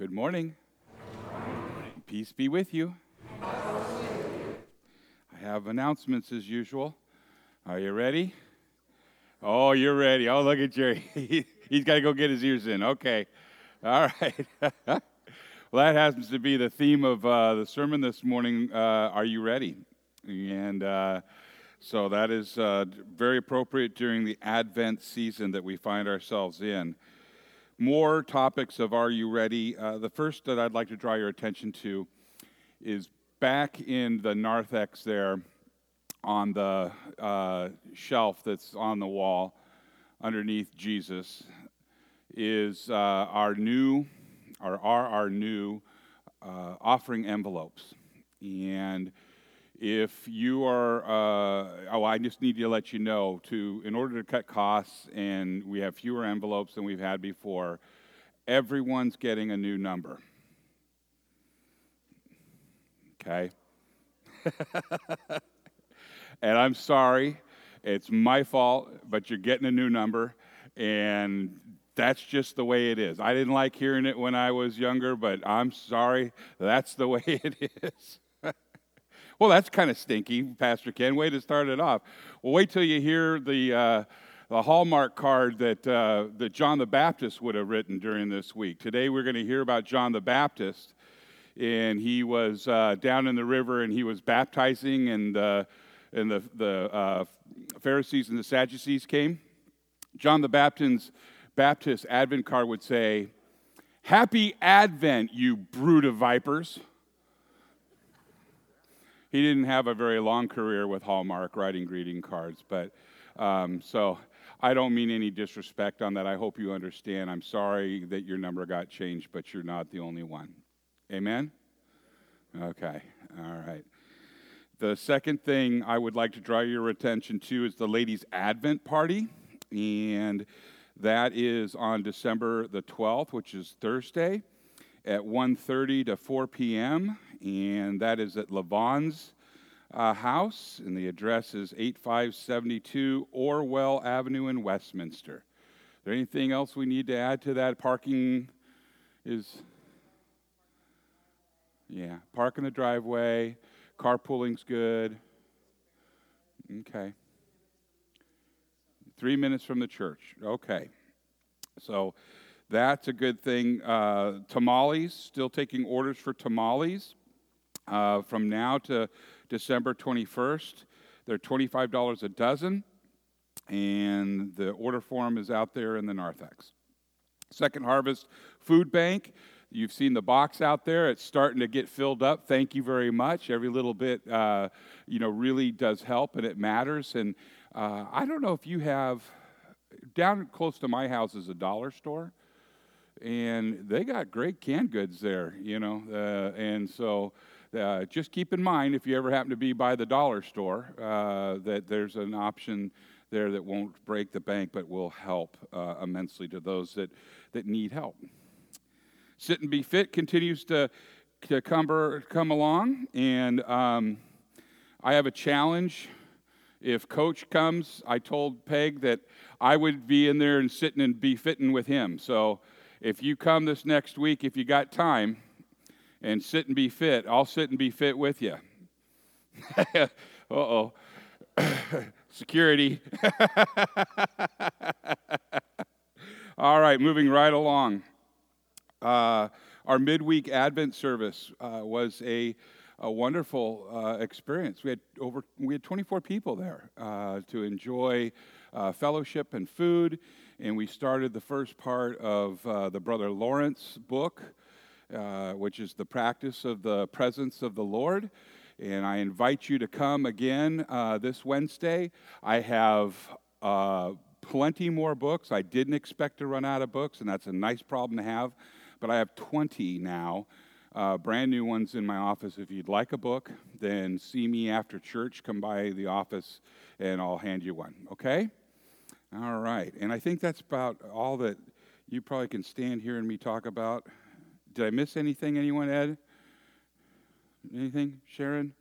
Good morning. Peace be with you. I have announcements as usual. Are you ready? Oh, you're ready. Oh, look at Jerry. He's got to go get his ears in. Okay. All right. well, that happens to be the theme of uh, the sermon this morning. Uh, are you ready? And uh, so that is uh, very appropriate during the Advent season that we find ourselves in more topics of Are You Ready? Uh, the first that I'd like to draw your attention to is back in the narthex there on the uh, shelf that's on the wall underneath Jesus is uh, our new, or are our new uh, offering envelopes. And if you are, uh, oh, I just need to let you know to, in order to cut costs and we have fewer envelopes than we've had before, everyone's getting a new number. Okay? and I'm sorry, it's my fault, but you're getting a new number, and that's just the way it is. I didn't like hearing it when I was younger, but I'm sorry, that's the way it is. Well, that's kind of stinky, Pastor Ken. Way to start it off. Well, wait till you hear the, uh, the Hallmark card that, uh, that John the Baptist would have written during this week. Today, we're going to hear about John the Baptist. And he was uh, down in the river and he was baptizing, and, uh, and the, the uh, Pharisees and the Sadducees came. John the Baptist's Baptist Advent card would say, Happy Advent, you brood of vipers he didn't have a very long career with Hallmark writing greeting cards, but um, so I don't mean any disrespect on that. I hope you understand. I'm sorry that your number got changed, but you're not the only one. Amen? Okay, all right. The second thing I would like to draw your attention to is the ladies' Advent party, and that is on December the 12th, which is Thursday, at 1:30 to 4 p.m and that is at Levon's uh, house, and the address is 8572 Orwell Avenue in Westminster. Is there anything else we need to add to that? Parking is, yeah, park in the driveway, carpooling's good. Okay. Three minutes from the church. Okay. So that's a good thing. Uh, tamales, still taking orders for tamales uh, from now to December 21st. They're $25 a dozen, and the order form is out there in the narthex. Second Harvest Food Bank. You've seen the box out there. It's starting to get filled up. Thank you very much. Every little bit, uh, you know, really does help, and it matters. And uh, I don't know if you have down close to my house is a dollar store, and they got great canned goods there. You know, uh, and so uh, just keep in mind if you ever happen to be by the dollar store uh, that there's an option there that won't break the bank but will help uh, immensely to those that, that need help. Sit and Be Fit continues to, to come, come along, and um, I have a challenge. If Coach comes, I told Peg that I would be in there and sitting and be fitting with him. So if you come this next week, if you got time, and sit and be fit. I'll sit and be fit with you. uh oh. Security. All right, moving right along. Uh, our midweek Advent service uh, was a, a wonderful uh, experience. We had over we had 24 people there uh, to enjoy uh, fellowship and food, and we started the first part of uh, the Brother Lawrence book. Uh, which is the practice of the presence of the Lord. And I invite you to come again uh, this Wednesday. I have uh, plenty more books. I didn't expect to run out of books, and that's a nice problem to have. But I have 20 now, uh, brand new ones in my office. If you'd like a book, then see me after church. Come by the office, and I'll hand you one. Okay? All right. And I think that's about all that you probably can stand and me talk about. Did I miss anything? Anyone, Ed? Anything? Sharon?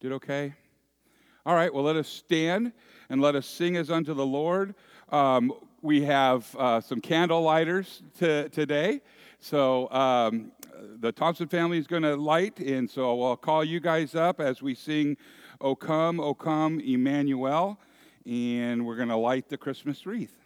Did okay? All right, well, let us stand and let us sing as unto the Lord. Um, we have uh, some candle lighters to, today, So um, the Thompson family is going to light, and so I'll call you guys up as we sing O Come, O Come, Emmanuel, and we're going to light the Christmas wreath.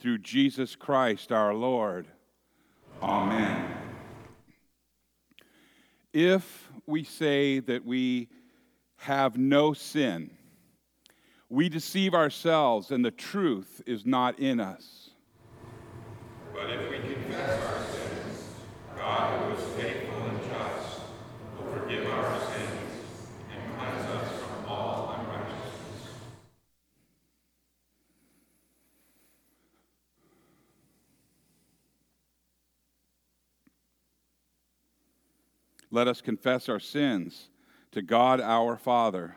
through Jesus Christ our Lord. Amen. If we say that we have no sin, we deceive ourselves and the truth is not in us. But if we confess our sins, God, who is faithful and just, will forgive our sins and cleanse us from all unrighteousness. Let us confess our sins to God our Father.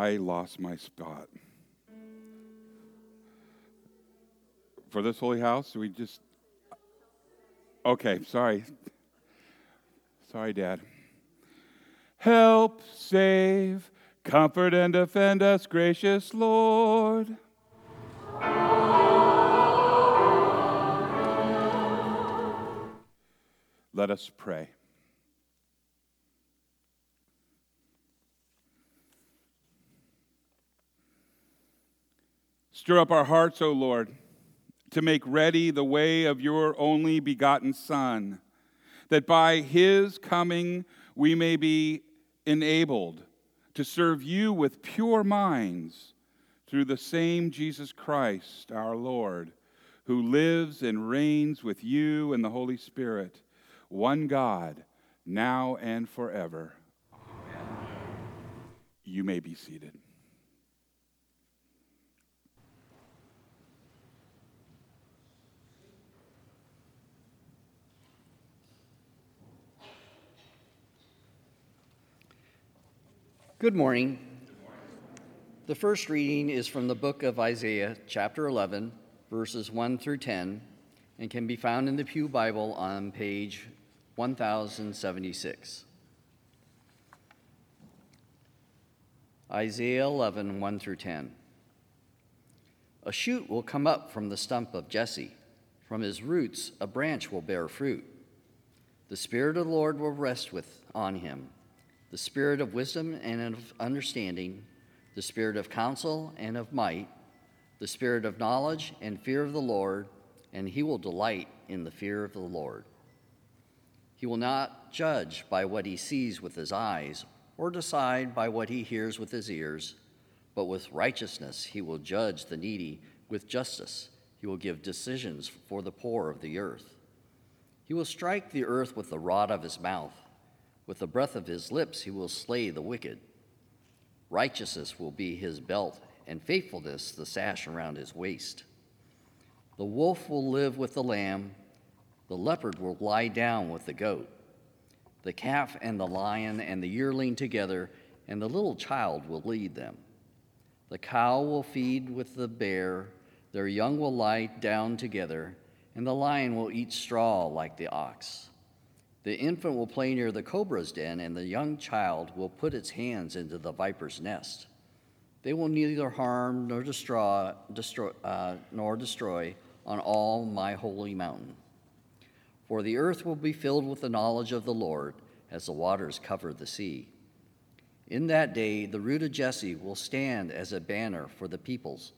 I lost my spot. For this holy house, we just. Okay, sorry. Sorry, Dad. Help, save, comfort, and defend us, gracious Lord. Let us pray. Stir up our hearts, O Lord, to make ready the way of your only begotten Son, that by his coming we may be enabled to serve you with pure minds through the same Jesus Christ, our Lord, who lives and reigns with you and the Holy Spirit, one God, now and forever. You may be seated. Good morning. The first reading is from the book of Isaiah, chapter 11, verses 1 through 10, and can be found in the Pew Bible on page 1076. Isaiah 11, 1 through 10. A shoot will come up from the stump of Jesse. From his roots, a branch will bear fruit. The Spirit of the Lord will rest with, on him the spirit of wisdom and of understanding, the spirit of counsel and of might, the spirit of knowledge and fear of the Lord, and he will delight in the fear of the Lord. He will not judge by what he sees with his eyes, or decide by what he hears with his ears, but with righteousness he will judge the needy, with justice he will give decisions for the poor of the earth. He will strike the earth with the rod of his mouth with the breath of his lips, he will slay the wicked. Righteousness will be his belt, and faithfulness the sash around his waist. The wolf will live with the lamb, the leopard will lie down with the goat, the calf and the lion and the yearling together, and the little child will lead them. The cow will feed with the bear, their young will lie down together, and the lion will eat straw like the ox. The infant will play near the cobra's den, and the young child will put its hands into the viper's nest. They will neither harm nor destroy, destroy uh, nor destroy on all my holy mountain. For the earth will be filled with the knowledge of the Lord as the waters cover the sea. In that day, the root of Jesse will stand as a banner for the peoples.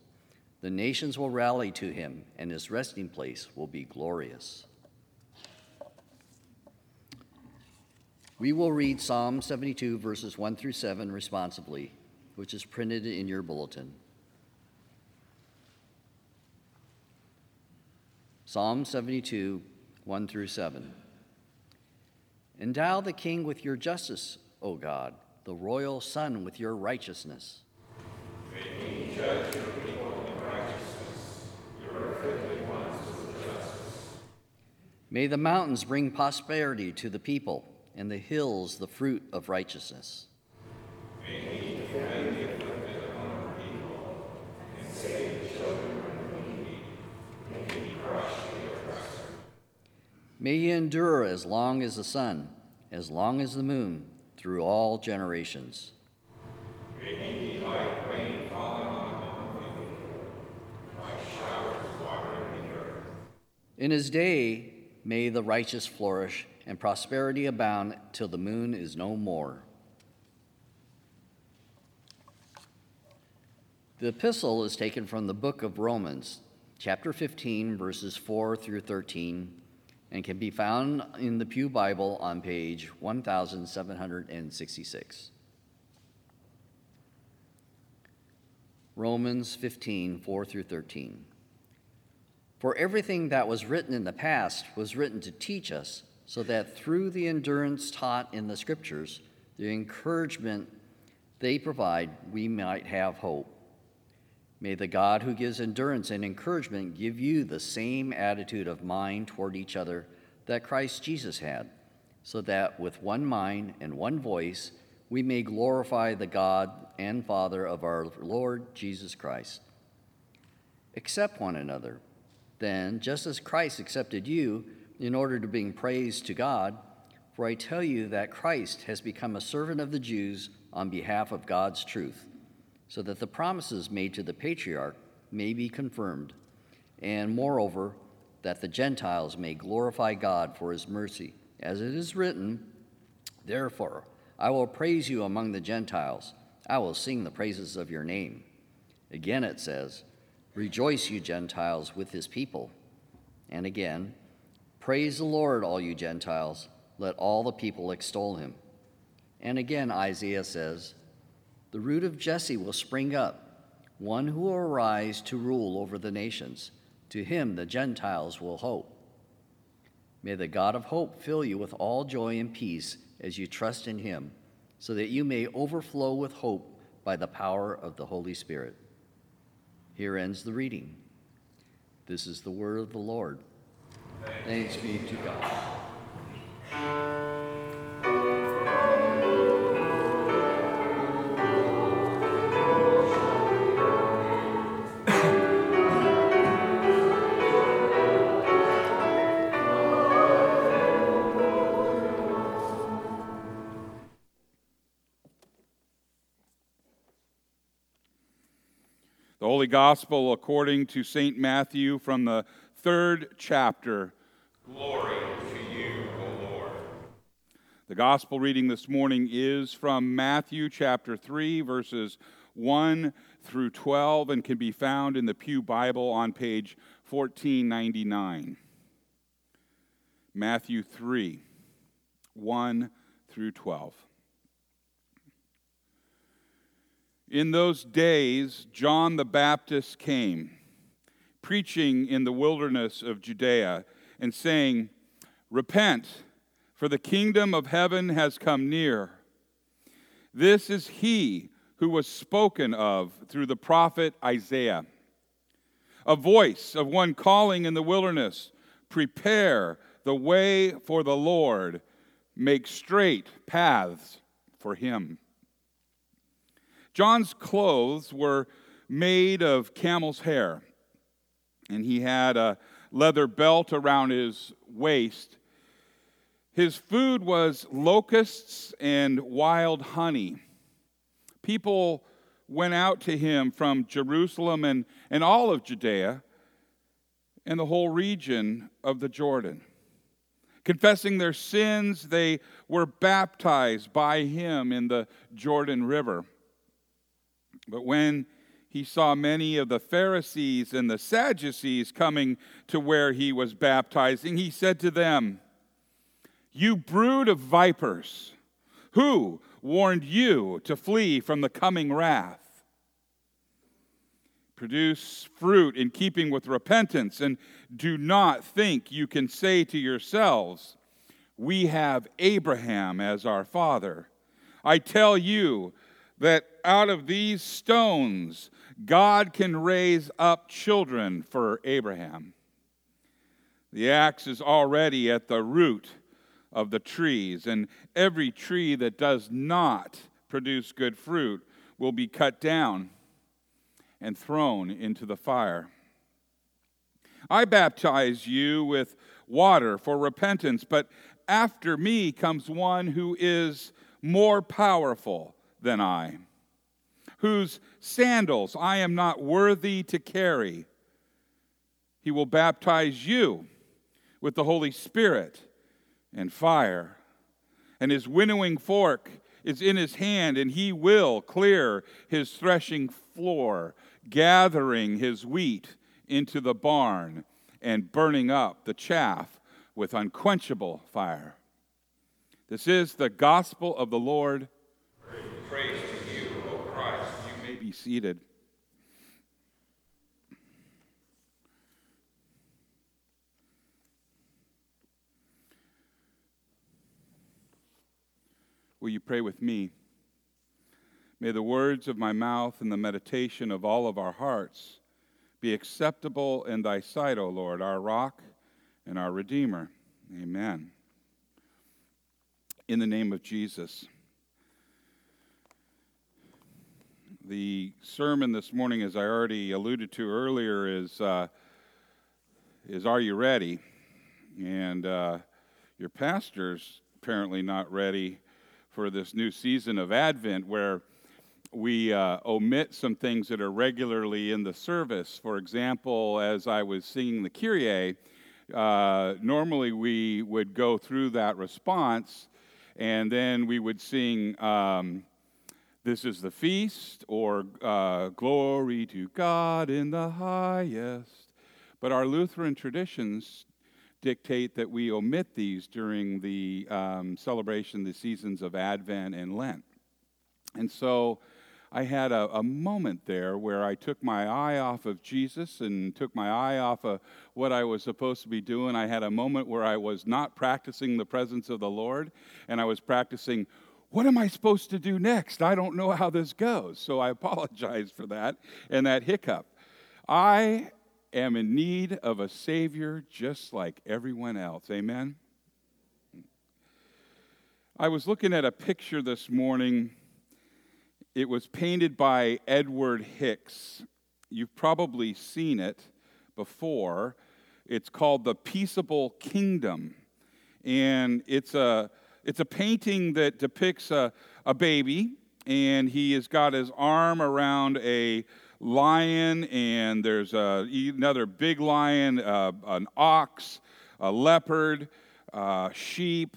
The nations will rally to him, and his resting place will be glorious. We will read Psalm 72, verses 1 through 7 responsibly, which is printed in your bulletin. Psalm 72, 1 through 7. Endow the king with your justice, O God, the royal son with your righteousness. May he judge your people in righteousness, your afflicted ones with justice. May the mountains bring prosperity to the people and the hills the fruit of righteousness. May he endure as long as the sun, as long as the moon, through all generations. In his day, may the righteous flourish and prosperity abound till the moon is no more. The epistle is taken from the book of Romans, chapter 15, verses 4 through 13, and can be found in the Pew Bible on page 1766. Romans 15, 4 through 13. For everything that was written in the past was written to teach us, so that through the endurance taught in the Scriptures, the encouragement they provide, we might have hope. May the God who gives endurance and encouragement give you the same attitude of mind toward each other that Christ Jesus had, so that with one mind and one voice we may glorify the God and Father of our Lord Jesus Christ. Accept one another, then, just as Christ accepted you in order to bring praise to God, for I tell you that Christ has become a servant of the Jews on behalf of God's truth so that the promises made to the patriarch may be confirmed, and moreover, that the Gentiles may glorify God for his mercy. As it is written, Therefore, I will praise you among the Gentiles, I will sing the praises of your name. Again it says, Rejoice, you Gentiles, with his people. And again, Praise the Lord, all you Gentiles, let all the people extol him. And again, Isaiah says, the root of Jesse will spring up, one who will arise to rule over the nations. To him the Gentiles will hope. May the God of hope fill you with all joy and peace as you trust in him, so that you may overflow with hope by the power of the Holy Spirit. Here ends the reading. This is the word of the Lord. Thanks be to God. The Holy Gospel according to St. Matthew from the third chapter. Glory to you, O Lord. The Gospel reading this morning is from Matthew chapter 3, verses 1 through 12, and can be found in the Pew Bible on page 1499. Matthew 3, 1 through 12. In those days, John the Baptist came, preaching in the wilderness of Judea, and saying, Repent, for the kingdom of heaven has come near. This is he who was spoken of through the prophet Isaiah. A voice of one calling in the wilderness, Prepare the way for the Lord, make straight paths for him. John's clothes were made of camel's hair, and he had a leather belt around his waist. His food was locusts and wild honey. People went out to him from Jerusalem and, and all of Judea and the whole region of the Jordan. Confessing their sins, they were baptized by him in the Jordan River. But when he saw many of the Pharisees and the Sadducees coming to where he was baptizing, he said to them, You brood of vipers, who warned you to flee from the coming wrath? Produce fruit in keeping with repentance, and do not think you can say to yourselves, We have Abraham as our father. I tell you, that out of these stones God can raise up children for Abraham. The axe is already at the root of the trees, and every tree that does not produce good fruit will be cut down and thrown into the fire. I baptize you with water for repentance, but after me comes one who is more powerful than I, whose sandals I am not worthy to carry. He will baptize you with the Holy Spirit and fire. And his winnowing fork is in his hand, and he will clear his threshing floor, gathering his wheat into the barn and burning up the chaff with unquenchable fire. This is the gospel of the Lord seated. Will you pray with me? May the words of my mouth and the meditation of all of our hearts be acceptable in thy sight, O Lord, our rock and our redeemer. Amen. In the name of Jesus. The sermon this morning, as I already alluded to earlier, is, uh, is Are You Ready? And uh, your pastor's apparently not ready for this new season of Advent where we uh, omit some things that are regularly in the service. For example, as I was singing the Kyrie, uh, normally we would go through that response and then we would sing. Um, this is the feast, or uh, glory to God in the highest. But our Lutheran traditions dictate that we omit these during the um, celebration, the seasons of Advent and Lent. And so I had a, a, moment there where I took my eye off of Jesus and took my eye off of what I was supposed to be doing. I had a moment where I was not practicing the presence of the Lord, and I was practicing what am I supposed to do next? I don't know how this goes. So I apologize for that and that hiccup. I am in need of a Savior just like everyone else. Amen? I was looking at a picture this morning. It was painted by Edward Hicks. You've probably seen it before. It's called The Peaceable Kingdom. And it's a it's a painting that depicts a, a baby, and he has got his arm around a lion, and there's a, another big lion, uh, an ox, a leopard, uh, sheep,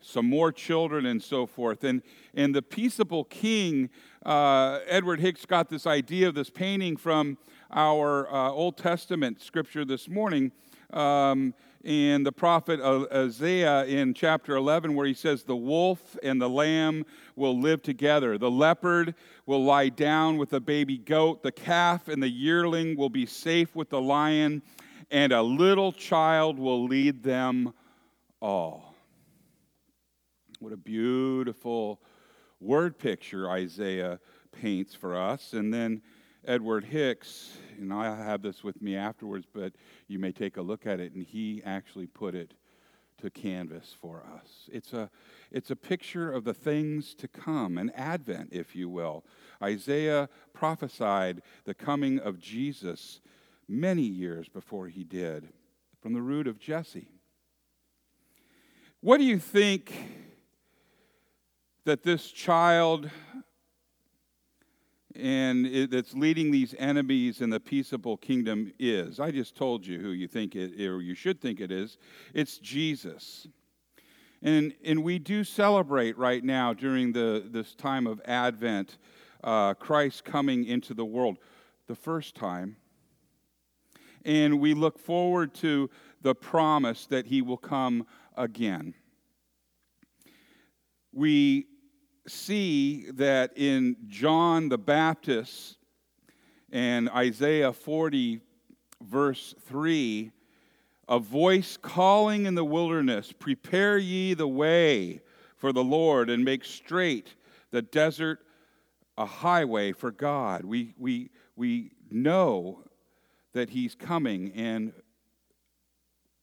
some more children, and so forth. And, and the peaceable king, uh, Edward Hicks got this idea of this painting from our uh, Old Testament scripture this morning. Um, in the prophet Isaiah in chapter 11, where he says, The wolf and the lamb will live together. The leopard will lie down with the baby goat. The calf and the yearling will be safe with the lion, and a little child will lead them all. What a beautiful word picture Isaiah paints for us. And then Edward Hicks, and I have this with me afterwards, but you may take a look at it, and he actually put it to canvas for us. It's a, it's a picture of the things to come, an advent, if you will. Isaiah prophesied the coming of Jesus many years before he did, from the root of Jesse. What do you think that this child and it, that's leading these enemies in the peaceable kingdom is. I just told you who you think it, or you should think it is. It's Jesus. And, and we do celebrate right now during the, this time of Advent uh, Christ coming into the world the first time. And we look forward to the promise that he will come again. We see that in John the Baptist and Isaiah 40, verse 3, a voice calling in the wilderness, Prepare ye the way for the Lord, and make straight the desert a highway for God. We, we, we know that He's coming, and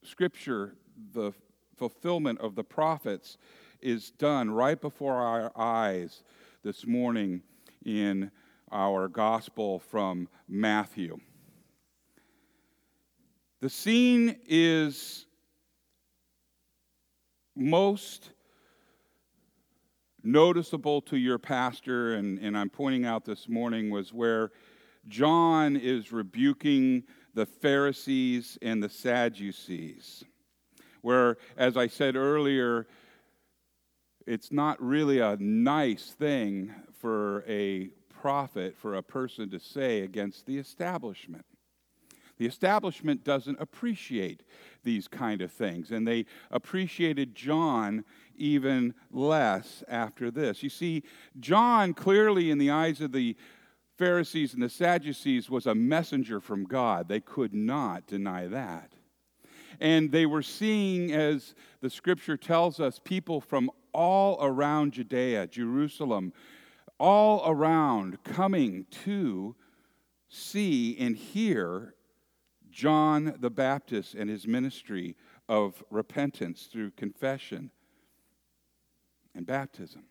Scripture, the fulfillment of the prophets, is done right before our eyes this morning in our gospel from Matthew. The scene is most noticeable to your pastor, and, and I'm pointing out this morning, was where John is rebuking the Pharisees and the Sadducees. Where, as I said earlier, it's not really a nice thing for a prophet, for a person to say against the establishment. The establishment doesn't appreciate these kind of things, and they appreciated John even less after this. You see, John clearly, in the eyes of the Pharisees and the Sadducees, was a messenger from God. They could not deny that. And they were seeing, as the scripture tells us, people from all around Judea, Jerusalem, all around coming to see and hear John the Baptist and his ministry of repentance through confession and baptism.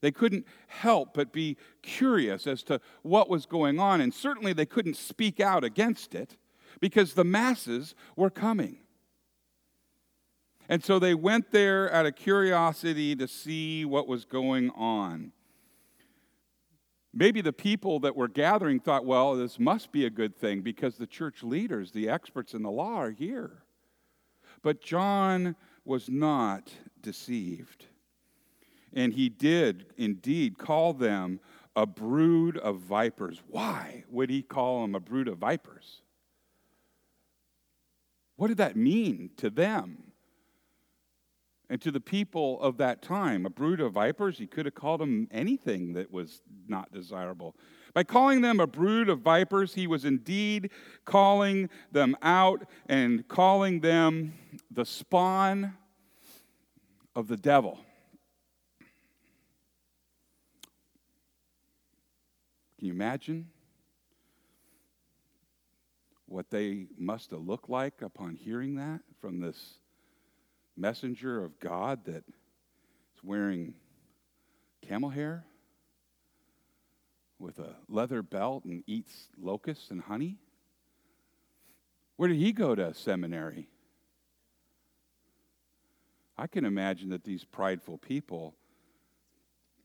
They couldn't help but be curious as to what was going on, and certainly they couldn't speak out against it because the masses were coming. And so they went there out of curiosity to see what was going on. Maybe the people that were gathering thought, well, this must be a good thing because the church leaders, the experts in the law, are here. But John was not deceived. And he did indeed call them a brood of vipers. Why would he call them a brood of vipers? What did that mean to them? And to the people of that time, a brood of vipers, he could have called them anything that was not desirable. By calling them a brood of vipers, he was indeed calling them out and calling them the spawn of the devil. Can you imagine what they must have looked like upon hearing that from this messenger of God that is wearing camel hair with a leather belt and eats locusts and honey? Where did he go to seminary? I can imagine that these prideful people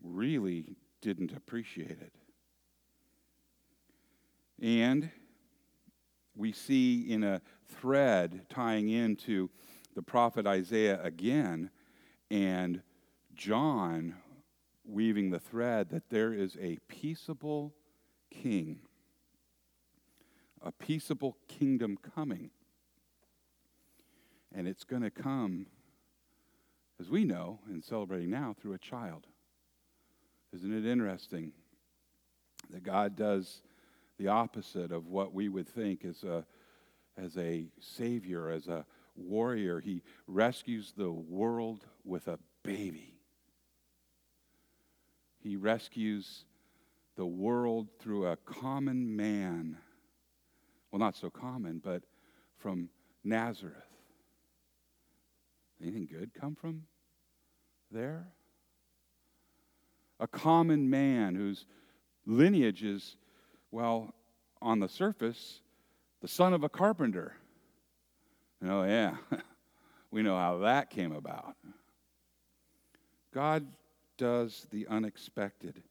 really didn't appreciate it. And we see in a thread tying into the prophet Isaiah again, and John weaving the thread that there is a peaceable king, a peaceable kingdom coming. And it's going to come, as we know and celebrating now, through a child. Isn't it interesting that God does the opposite of what we would think as a, as a savior, as a warrior. He rescues the world with a baby. He rescues the world through a common man. Well, not so common, but from Nazareth. Anything good come from there? A common man whose lineage is, well, on the surface, the son of a carpenter. Oh, yeah, we know how that came about. God does the unexpected.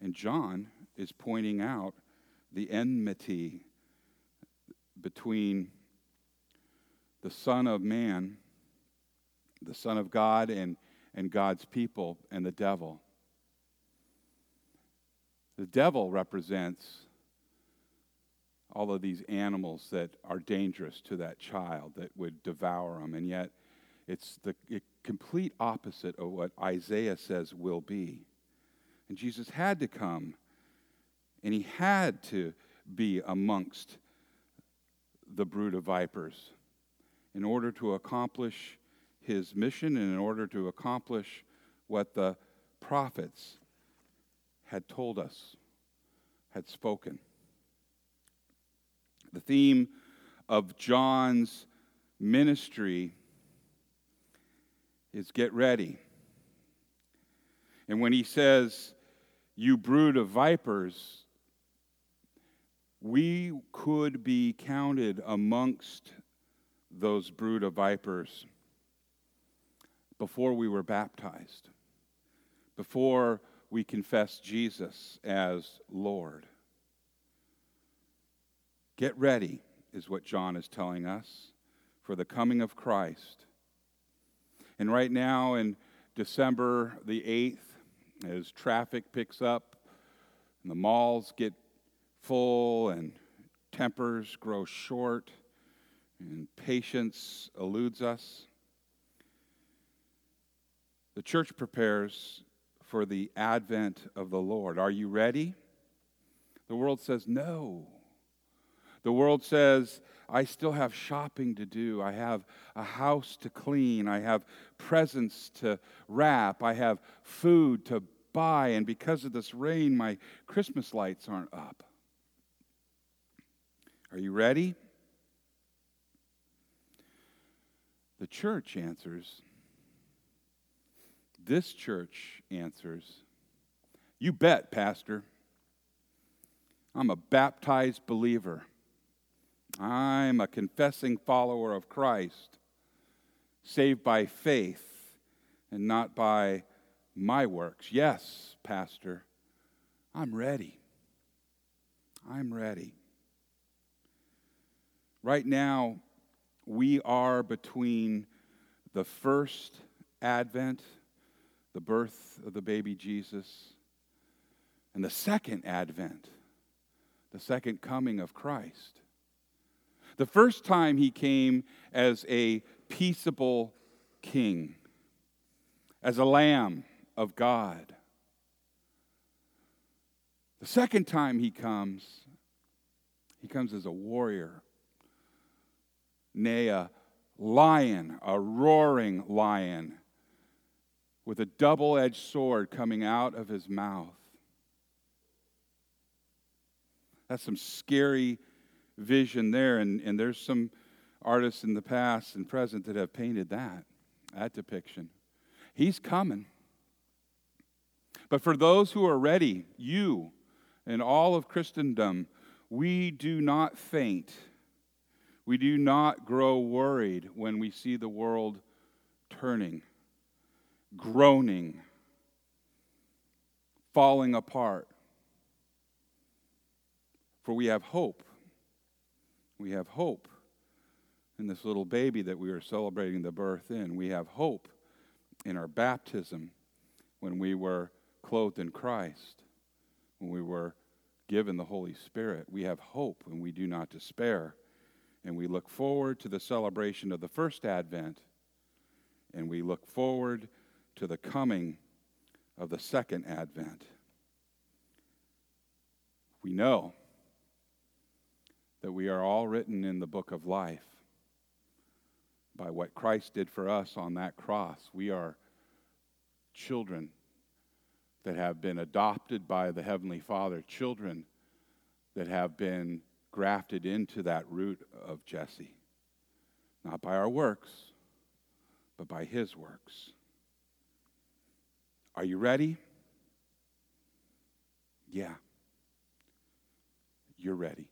And John is pointing out the enmity between the Son of Man, the Son of God, and, and God's people, and the devil. The devil represents all of these animals that are dangerous to that child that would devour them. And yet, it's the complete opposite of what Isaiah says will be. And Jesus had to come, and he had to be amongst the brood of vipers in order to accomplish his mission and in order to accomplish what the prophets had told us, had spoken. The theme of John's ministry is get ready. And when he says, You brood of vipers, we could be counted amongst those brood of vipers before we were baptized, before we confessed Jesus as Lord. Get ready, is what John is telling us, for the coming of Christ. And right now, in December the 8th, as traffic picks up and the malls get full and tempers grow short and patience eludes us, the church prepares for the advent of the Lord. Are you ready? The world says no. The world says, I still have shopping to do. I have a house to clean. I have presents to wrap. I have food to buy. And because of this rain, my Christmas lights aren't up. Are you ready? The church answers. This church answers. You bet, Pastor. I'm a baptized believer. I'm a confessing follower of Christ, saved by faith and not by my works. Yes, Pastor, I'm ready. I'm ready. Right now, we are between the first advent, the birth of the baby Jesus, and the second advent, the second coming of Christ. The first time he came as a peaceable king, as a lamb of God. The second time he comes, he comes as a warrior, nay, a lion, a roaring lion, with a double edged sword coming out of his mouth. That's some scary vision there, and, and there's some artists in the past and present that have painted that, that depiction. He's coming. But for those who are ready, you and all of Christendom, we do not faint. We do not grow worried when we see the world turning, groaning, falling apart. For we have hope we have hope in this little baby that we are celebrating the birth in. We have hope in our baptism when we were clothed in Christ, when we were given the Holy Spirit. We have hope and we do not despair. And we look forward to the celebration of the first Advent, and we look forward to the coming of the second Advent. We know that we are all written in the book of life by what Christ did for us on that cross. We are children that have been adopted by the Heavenly Father, children that have been grafted into that root of Jesse. Not by our works, but by His works. Are you ready? Yeah. You're ready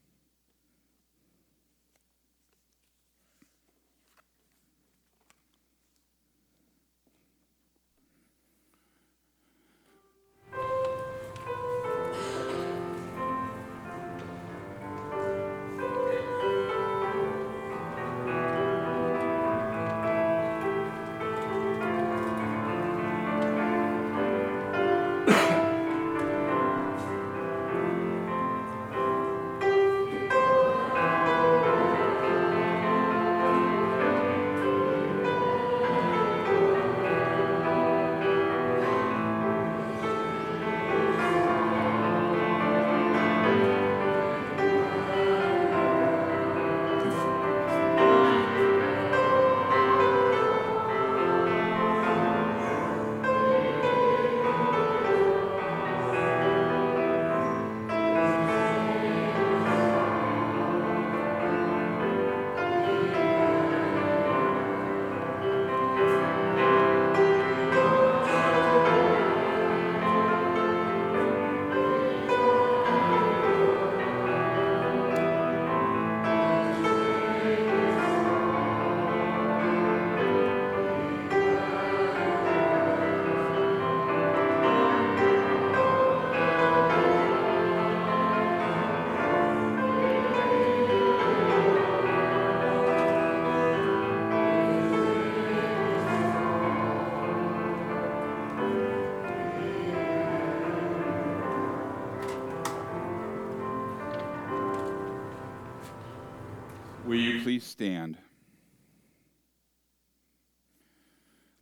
Please stand?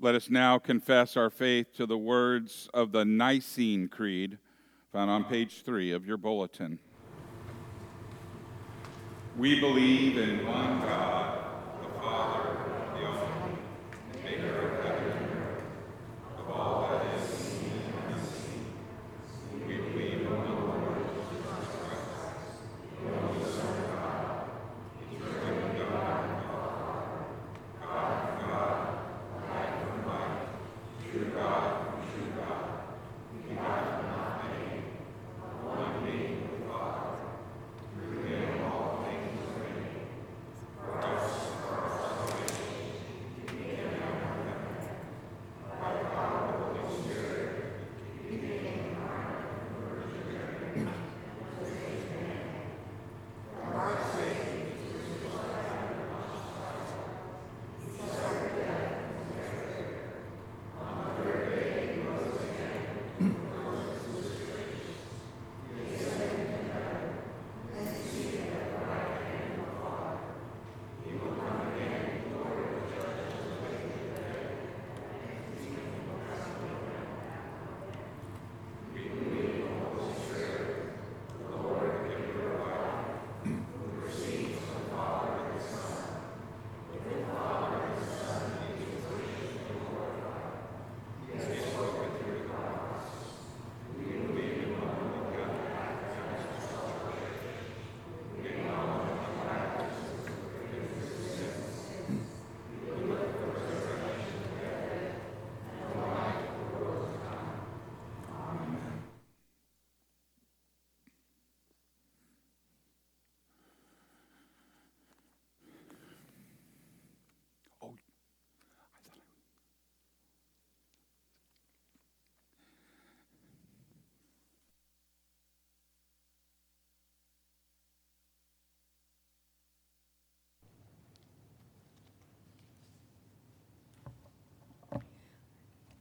Let us now confess our faith to the words of the Nicene Creed, found on page three of your bulletin. We believe in one God,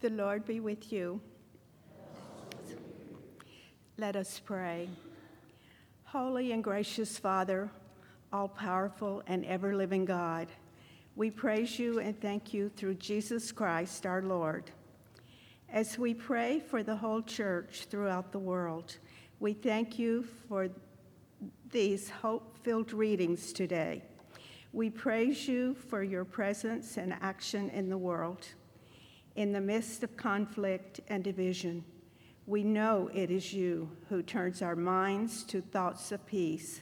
The Lord be with you. Let us pray. Holy and gracious Father, all powerful and ever living God, we praise you and thank you through Jesus Christ our Lord. As we pray for the whole church throughout the world, we thank you for these hope filled readings today. We praise you for your presence and action in the world. In the midst of conflict and division, we know it is you who turns our minds to thoughts of peace.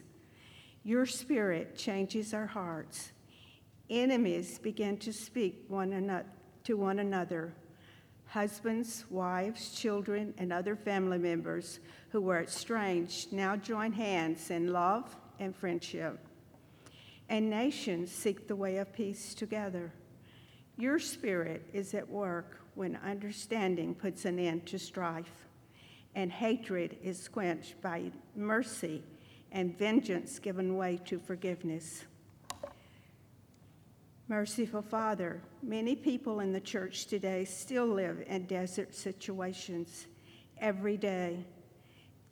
Your spirit changes our hearts. Enemies begin to speak one ano- to one another. Husbands, wives, children, and other family members who were estranged now join hands in love and friendship. And nations seek the way of peace together. Your spirit is at work when understanding puts an end to strife, and hatred is quenched by mercy, and vengeance given way to forgiveness. Merciful Father, many people in the church today still live in desert situations every day.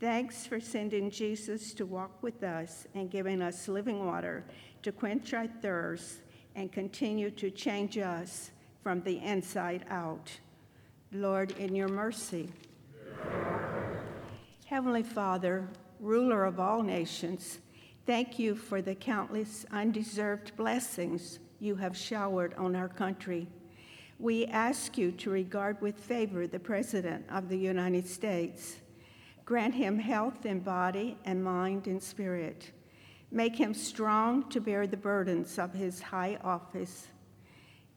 Thanks for sending Jesus to walk with us and giving us living water to quench our thirst and continue to change us from the inside out. Lord, in your mercy. Heavenly Father, ruler of all nations, thank you for the countless undeserved blessings you have showered on our country. We ask you to regard with favor the President of the United States. Grant him health in body and mind and spirit. Make him strong to bear the burdens of his high office.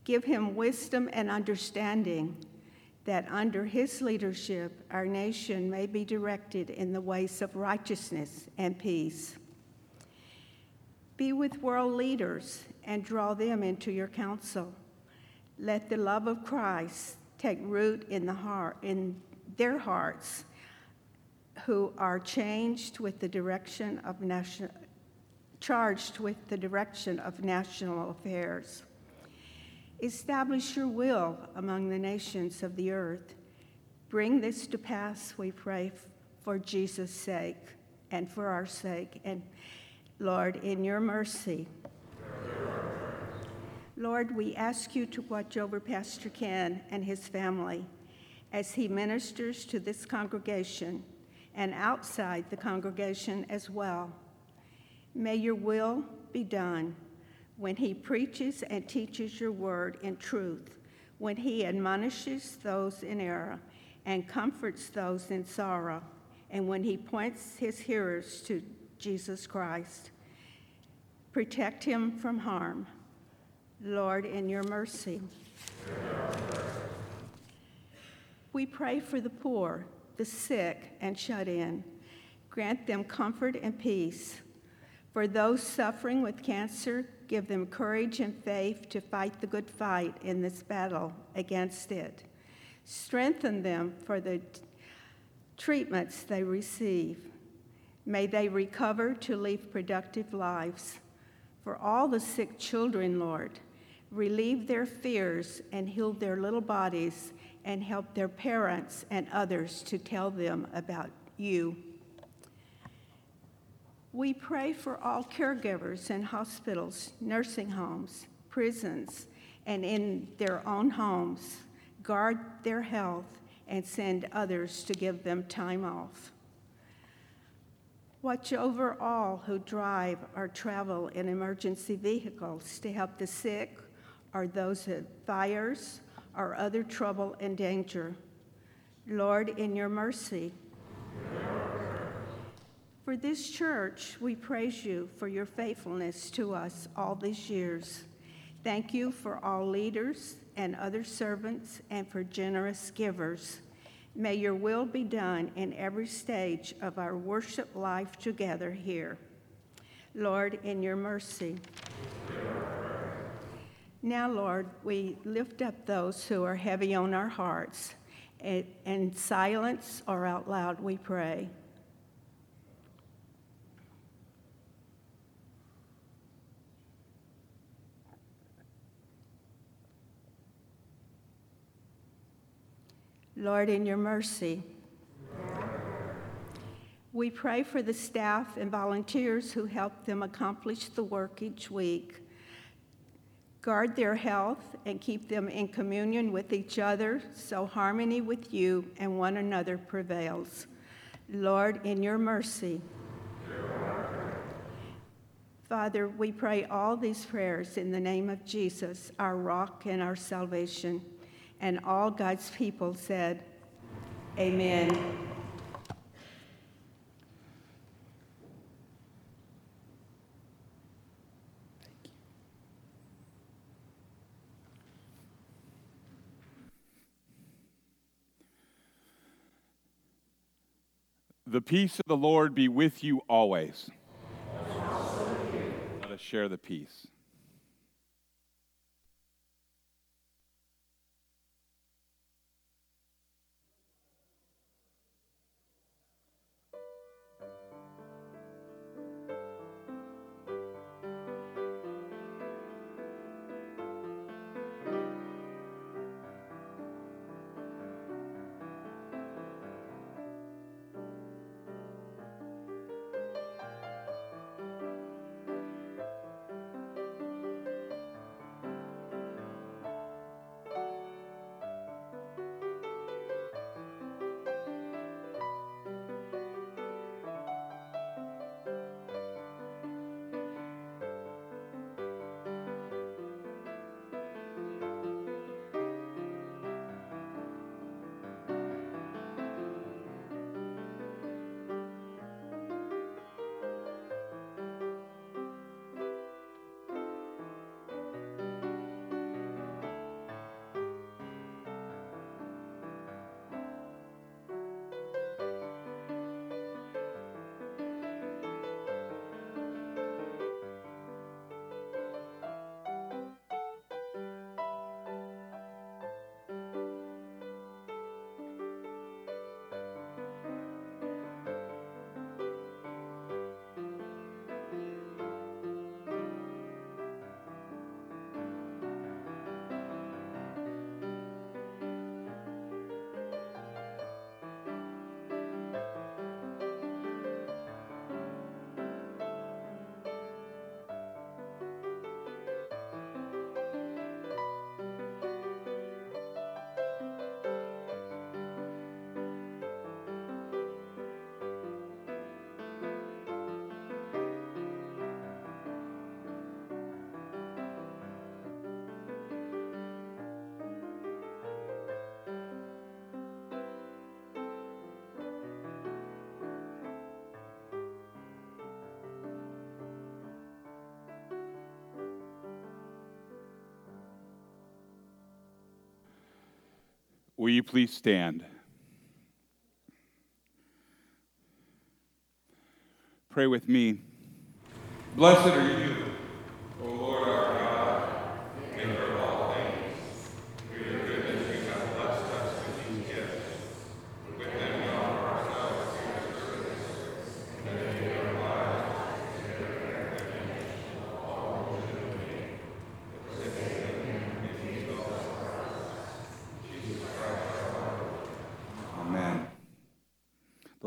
Give him wisdom and understanding that under his leadership our nation may be directed in the ways of righteousness and peace. Be with world leaders and draw them into your counsel. Let the love of Christ take root in the heart in their hearts who are changed with the direction of national charged with the direction of national affairs. Establish your will among the nations of the earth. Bring this to pass, we pray, for Jesus' sake and for our sake. And Lord, in your mercy. Lord, we ask you to watch over Pastor Ken and his family as he ministers to this congregation and outside the congregation as well. May your will be done when he preaches and teaches your word in truth, when he admonishes those in error and comforts those in sorrow, and when he points his hearers to Jesus Christ. Protect him from harm. Lord, in your mercy. We pray for the poor, the sick, and shut in. Grant them comfort and peace. For those suffering with cancer, give them courage and faith to fight the good fight in this battle against it. Strengthen them for the treatments they receive. May they recover to live productive lives. For all the sick children, Lord, relieve their fears and heal their little bodies and help their parents and others to tell them about you. We pray for all caregivers in hospitals, nursing homes, prisons, and in their own homes. Guard their health and send others to give them time off. Watch over all who drive or travel in emergency vehicles to help the sick or those at fires or other trouble and danger. Lord, in your mercy. For this church, we praise you for your faithfulness to us all these years. Thank you for all leaders and other servants and for generous givers. May your will be done in every stage of our worship life together here. Lord, in your mercy. Now, Lord, we lift up those who are heavy on our hearts. In silence or out loud, we pray. Lord, in your mercy. We pray for the staff and volunteers who help them accomplish the work each week. Guard their health and keep them in communion with each other so harmony with you and one another prevails. Lord, in your mercy. Father, we pray all these prayers in the name of Jesus, our rock and our salvation. And all God's people said, Amen. The peace of the Lord be with you always. Let us share the peace. Will you please stand? Pray with me. Blessed are you, O Lord our God, maker of all things. Through your goodness you have blessed us with these gifts. With them we offer ourselves to your service, and that you our lives and your recognition of all who live in me. For the sake of him and Jesus Christ our Lord. Amen. The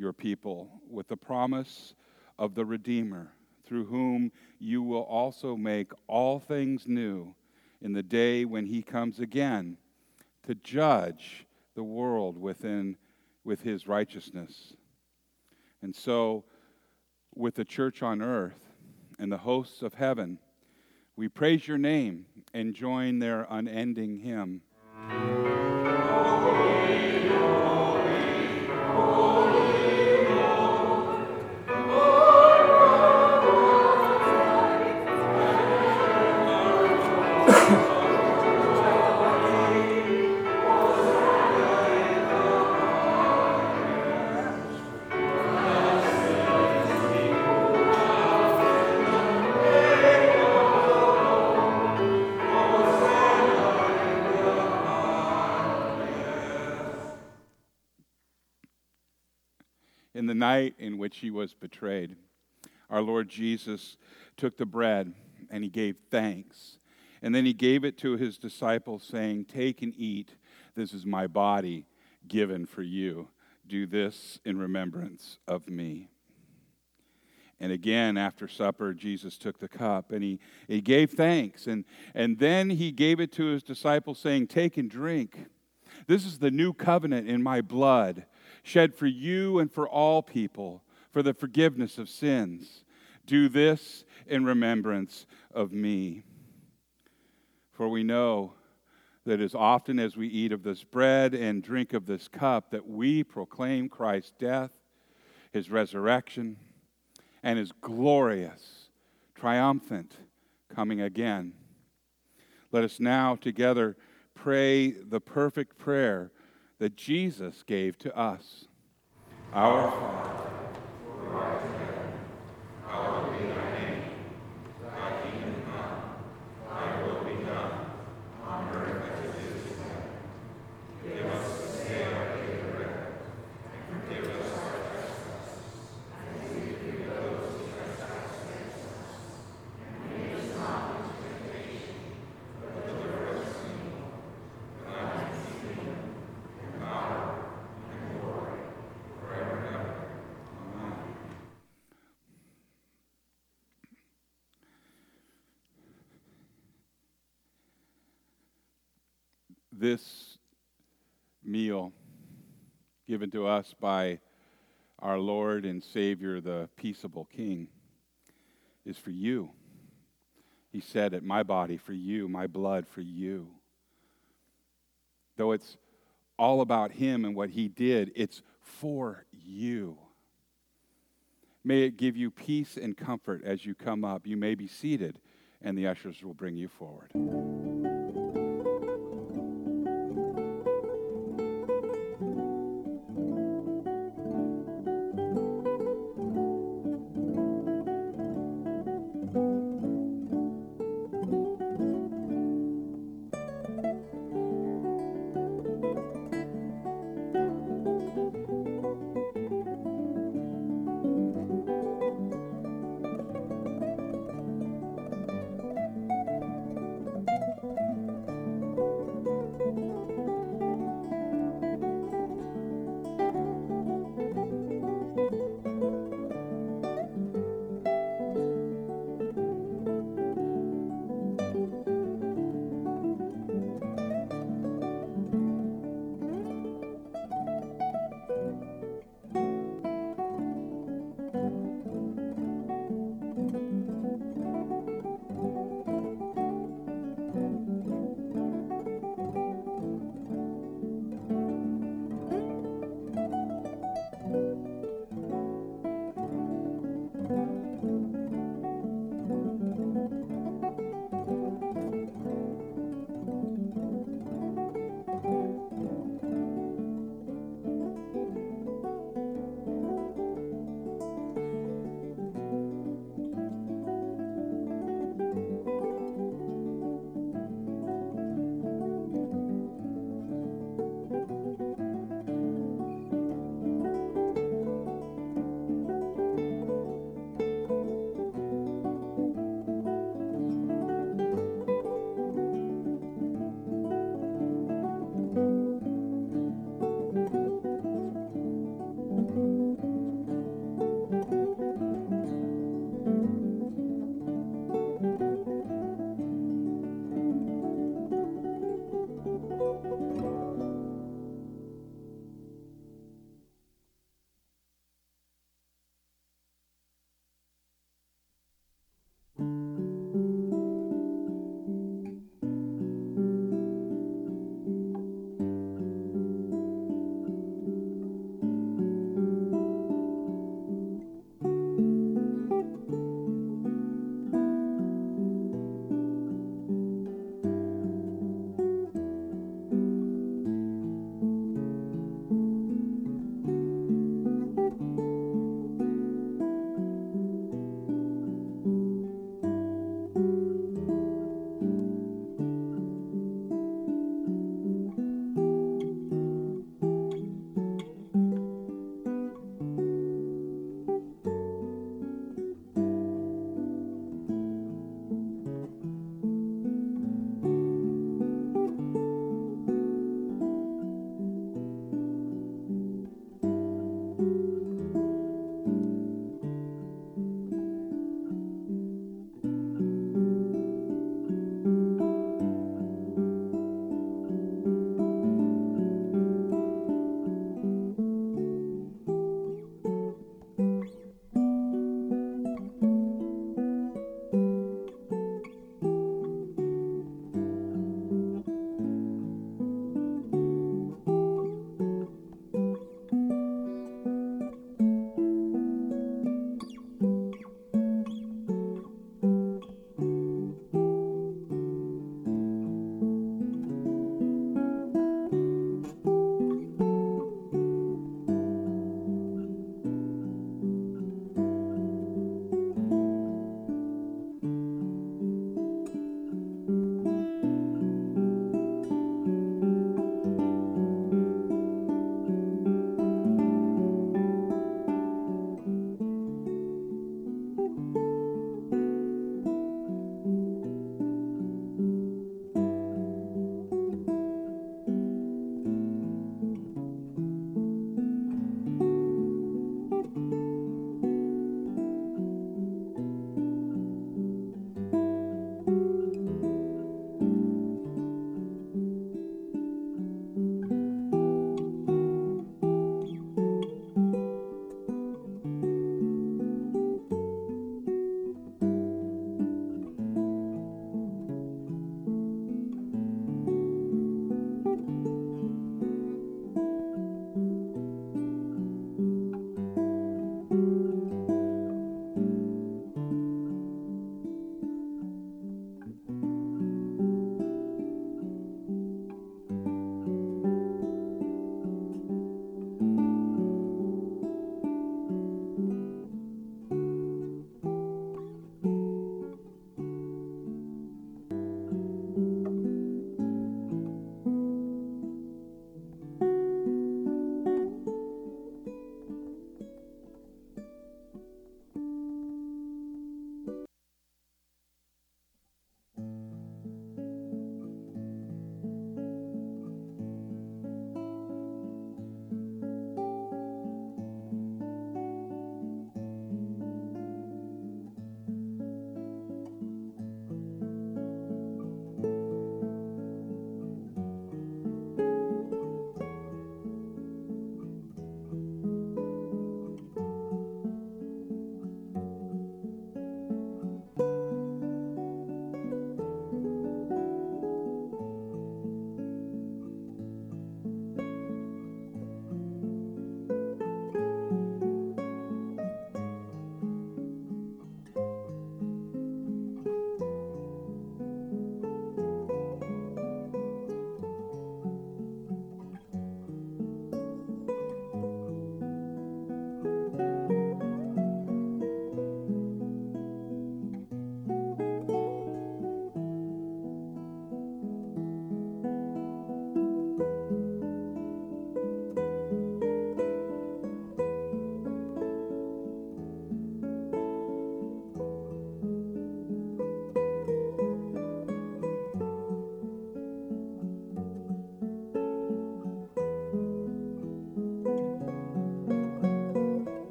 your people with the promise of the Redeemer through whom you will also make all things new in the day when he comes again to judge the world within with his righteousness. And so with the church on earth and the hosts of heaven, we praise your name and join their unending hymn. Which he was betrayed, our Lord Jesus took the bread and he gave thanks. And then he gave it to his disciples, saying, Take and eat. This is my body given for you. Do this in remembrance of me. And again, after supper, Jesus took the cup and he, he gave thanks. And, and then he gave it to his disciples, saying, Take and drink. This is the new covenant in my blood shed for you and for all people for the forgiveness of sins. Do this in remembrance of me. For we know that as often as we eat of this bread and drink of this cup, that we proclaim Christ's death, his resurrection, and his glorious, triumphant coming again. Let us now together pray the perfect prayer that Jesus gave to us. Our Father, who art in heaven, hallowed be thy name. Thy kingdom come, thy will be done, on earth as it is in heaven. Give us this day our daily bread, and forgive us our trespasses, as we forgive those who trespass against us. And lead us not into temptation, but deliver us from evil. For thine is the kingdom, and power, and glory, forever and ever. Amen. This meal given to us by our Lord and Savior, the peaceable King, is for you. He said it, my body for you, my blood for you. Though it's all about Him and what He did, it's for you. May it give you peace and comfort as you come up. You may be seated, and the ushers will bring you forward.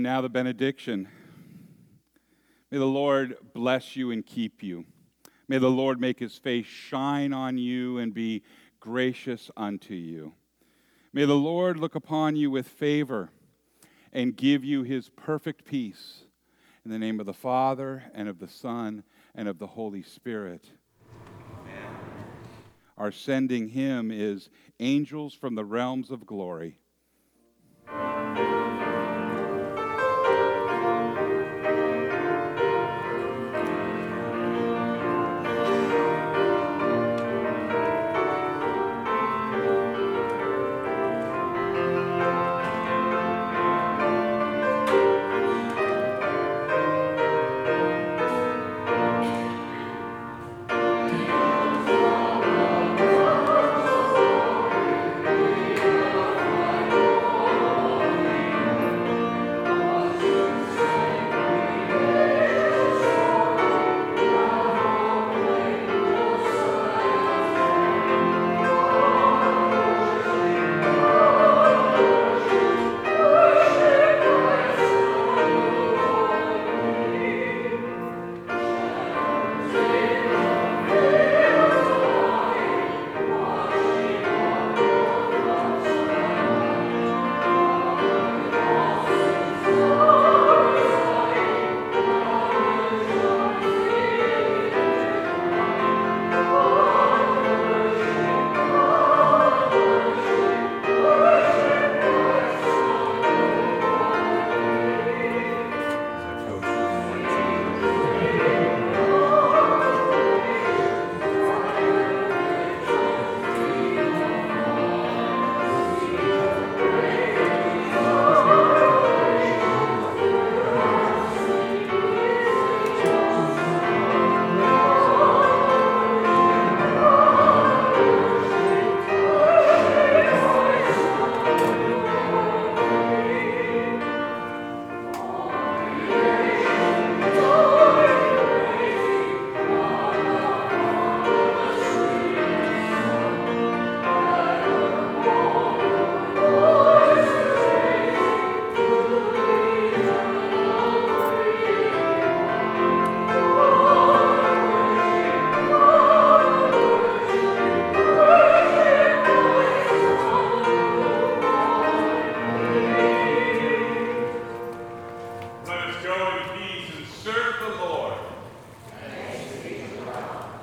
And now the benediction. May the Lord bless you and keep you. May the Lord make his face shine on you and be gracious unto you. May the Lord look upon you with favor and give you his perfect peace. In the name of the Father, and of the Son, and of the Holy Spirit. Amen. Our sending hymn is Angels from the Realms of Glory.